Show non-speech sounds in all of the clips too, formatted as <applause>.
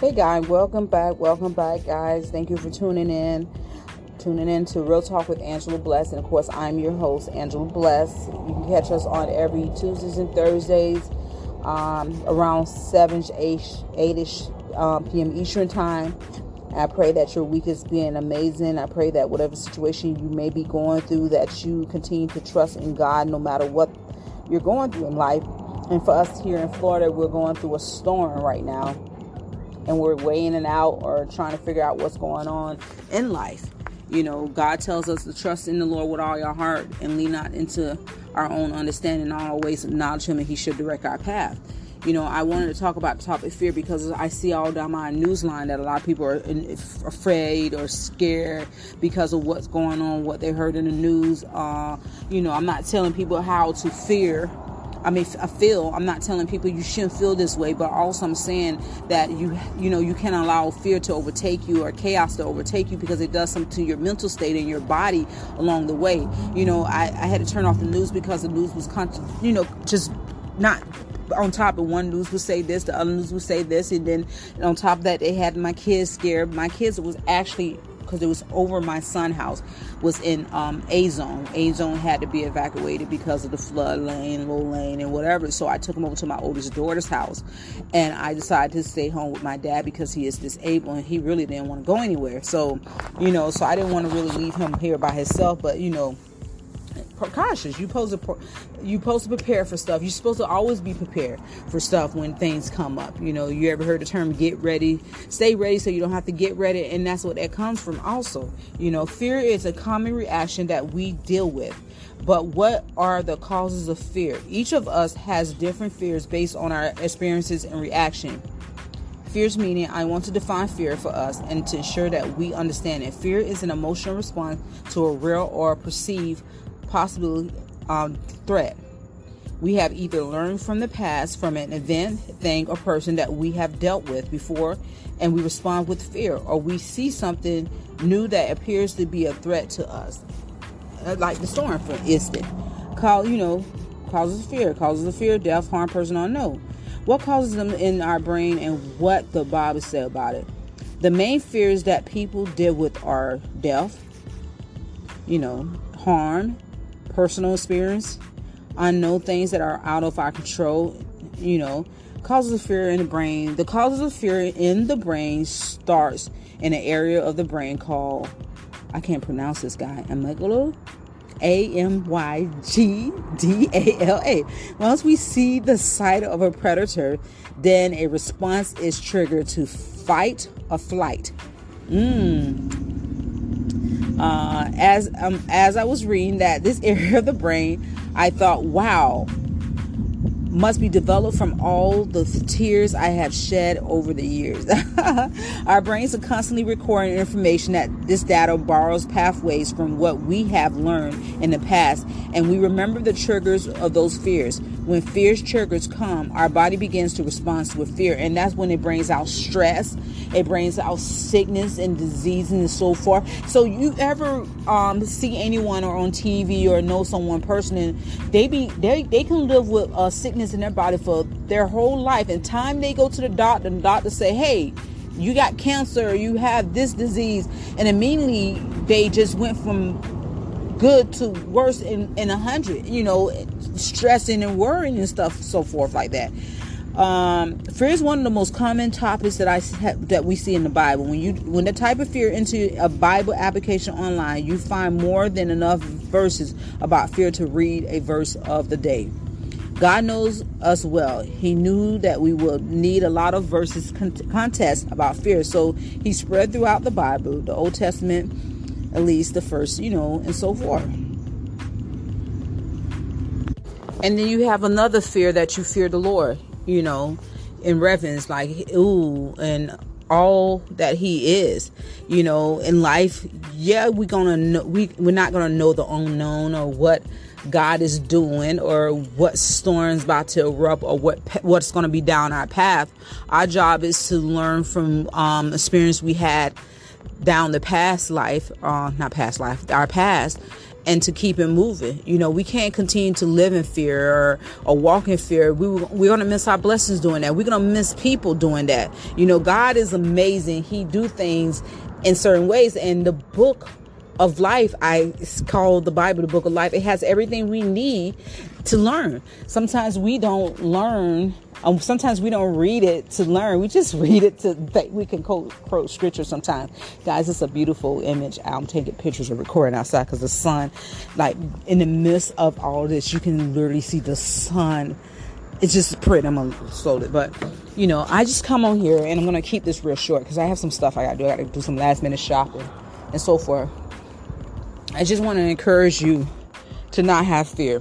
Hey guys, welcome back. Welcome back, guys. Thank you for tuning in. Tuning in to Real Talk with Angela Bless. And of course, I'm your host, Angela Bless. You can catch us on every Tuesdays and Thursdays um, around 7 8 ish um, p.m. Eastern Time. I pray that your week is being amazing. I pray that whatever situation you may be going through, that you continue to trust in God no matter what you're going through in life. And for us here in Florida, we're going through a storm right now and we're weighing it out or trying to figure out what's going on in life. You know, God tells us to trust in the Lord with all your heart and lean not into our own understanding, and always acknowledge Him, and He should direct our path. You know, I wanted to talk about the topic fear because I see all down my newsline that a lot of people are afraid or scared because of what's going on, what they heard in the news. Uh, you know, I'm not telling people how to fear I mean, I feel I'm not telling people you shouldn't feel this way, but also I'm saying that you, you know, you can't allow fear to overtake you or chaos to overtake you because it does something to your mental state and your body along the way. You know, I, I had to turn off the news because the news was, con- you know, just not on top of one news would say this, the other news would say this, and then on top of that, they had my kids scared. My kids was actually because it was over my son house was in um, a zone a zone had to be evacuated because of the flood lane low lane and whatever. So i took him over to my oldest daughter's house and i decided to stay home with my dad because he is disabled and he really didn't want to go anywhere. So you know so i didn't want to really leave him here by himself but you know cautious. You supposed to you supposed to prepare for stuff. You're supposed to always be prepared for stuff when things come up. You know, you ever heard the term "get ready"? Stay ready so you don't have to get ready, and that's what that comes from. Also, you know, fear is a common reaction that we deal with. But what are the causes of fear? Each of us has different fears based on our experiences and reaction. Fears meaning I want to define fear for us and to ensure that we understand it. Fear is an emotional response to a real or perceived possible um, threat. We have either learned from the past, from an event, thing, or person that we have dealt with before, and we respond with fear, or we see something new that appears to be a threat to us, uh, like the storm, for instance. Call, you know, causes fear, causes of fear, death, harm, person unknown. What causes them in our brain, and what the Bible said about it. The main fears that people deal with are death, you know, harm, personal experience. I know things that are out of our control, you know, causes of fear in the brain. The causes of fear in the brain starts in an area of the brain called I can't pronounce this guy, amygdala. A M Y G D A L A. Once we see the sight of a predator, then a response is triggered to fight or flight. Mmm uh, as um, as I was reading that this <laughs> area of the brain, I thought, wow, must be developed from all the tears I have shed over the years. <laughs> Our brains are constantly recording information that this data borrows pathways from what we have learned in the past, and we remember the triggers of those fears. When fears triggers come, our body begins to respond with fear, and that's when it brings out stress, it brings out sickness and disease and so forth. So you ever um, see anyone or on TV or know someone personally, they be they they can live with a sickness sickness in their body for their whole life. And time they go to the doctor, the doctor say, "Hey, you got cancer, you have this disease," and immediately they just went from good to worse in in a hundred. You know, stressing and worrying and stuff, so forth like that. Um, fear is one of the most common topics that I that we see in the Bible. When you when the type of fear into a Bible application online, you find more than enough verses about fear to read a verse of the day. God knows us well. He knew that we would need a lot of verses con- contest about fear. So he spread throughout the Bible, the Old Testament, at least the first, you know, and so forth. And then you have another fear that you fear the Lord, you know, in reverence, like, ooh, and all that he is you know in life yeah we're gonna know we, we're not gonna know the unknown or what God is doing or what storm's about to erupt or what what's to be down our path. Our job is to learn from um, experience we had down the past life, uh, not past life, our past, and to keep it moving. You know, we can't continue to live in fear or, or walk in fear. We, we're going to miss our blessings doing that. We're going to miss people doing that. You know, God is amazing. He do things in certain ways. And the book of life, I call the Bible the book of life. It has everything we need to learn. Sometimes we don't learn. Um, sometimes we don't read it to learn. We just <laughs> read it to we can quote, quote scripture. Sometimes, guys, it's a beautiful image. I'm taking pictures of recording outside because the sun, like in the midst of all this, you can literally see the sun. It's just pretty. I'm gonna slow it, but you know, I just come on here and I'm gonna keep this real short because I have some stuff I gotta do. I gotta do some last minute shopping and so forth. I just want to encourage you to not have fear.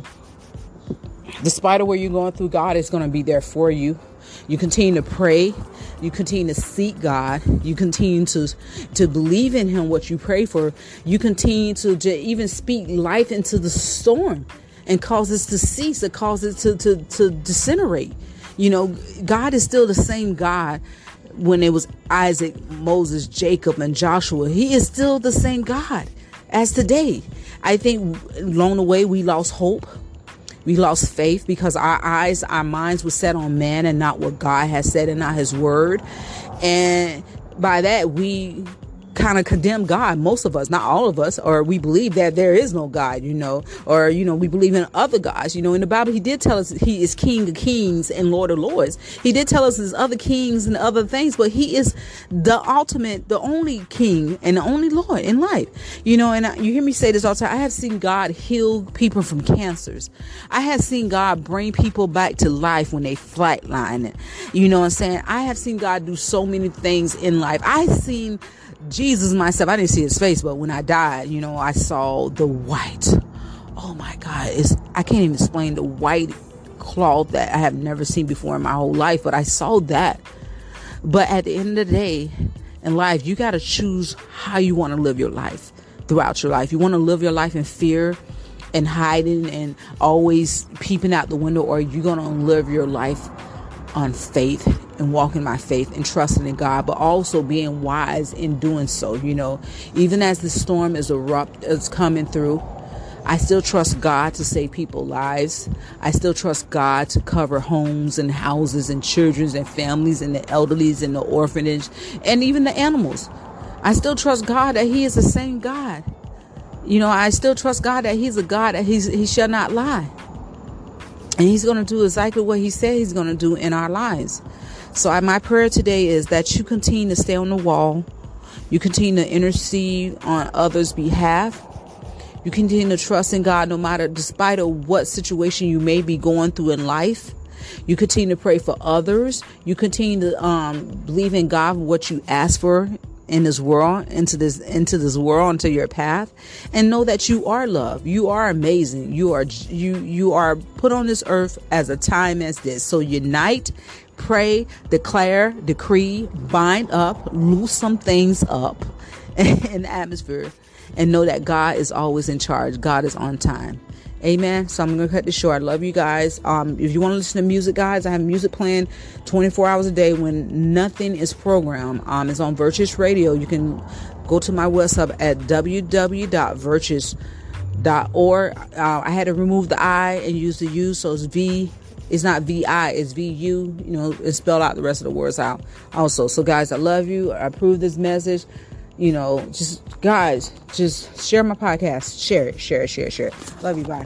Despite of where you're going through, God is going to be there for you. You continue to pray. You continue to seek God. You continue to to believe in Him. What you pray for. You continue to, to even speak life into the storm and cause it to cease. It causes it to, to to disintegrate. You know, God is still the same God when it was Isaac, Moses, Jacob, and Joshua. He is still the same God as today. I think along the way we lost hope. We lost faith because our eyes, our minds were set on man and not what God has said and not his word. And by that, we kind of condemn God, most of us, not all of us, or we believe that there is no God, you know, or, you know, we believe in other gods. You know, in the Bible, he did tell us he is King of kings and Lord of lords. He did tell us there's other kings and other things, but he is the ultimate, the only king and the only Lord in life. You know, and you hear me say this all the time. I have seen God heal people from cancers. I have seen God bring people back to life when they flatline. You know what I'm saying? I have seen God do so many things in life. I've seen Jesus myself, I didn't see his face, but when I died, you know, I saw the white. Oh my God. It's, I can't even explain the white cloth that I have never seen before in my whole life, but I saw that. But at the end of the day, in life, you got to choose how you want to live your life throughout your life. You want to live your life in fear and hiding and always peeping out the window, or you're going to live your life on faith and walking my faith and trusting in God, but also being wise in doing so. You know, even as the storm is erupt, is coming through, I still trust God to save people's lives. I still trust God to cover homes and houses and children and families and the elderlies and the orphanage and even the animals. I still trust God that He is the same God. You know, I still trust God that He's a God that He's, He shall not lie. And He's going to do exactly what He said He's going to do in our lives. So I, my prayer today is that you continue to stay on the wall. You continue to intercede on others' behalf. You continue to trust in God no matter, despite of what situation you may be going through in life. You continue to pray for others. You continue to um, believe in God what you ask for in this world, into this into this world, into your path, and know that you are loved. You are amazing. You are you you are put on this earth as a time as this. So unite, pray, declare, decree, bind up, loose some things up <laughs> in the atmosphere, and know that God is always in charge. God is on time. Amen. So I'm gonna cut this short. I love you guys. Um, if you want to listen to music, guys, I have music playing 24 hours a day when nothing is programmed. Um, it's on Virtuous Radio. You can go to my website at www.virtuous.org. Uh, I had to remove the I and use the U, so it's V it's not VI, it's VU, you know, and spell out the rest of the words out also. So, guys, I love you. I approve this message. You know, just guys, just share my podcast. Share it, share it, share it, share it. Love you. Bye.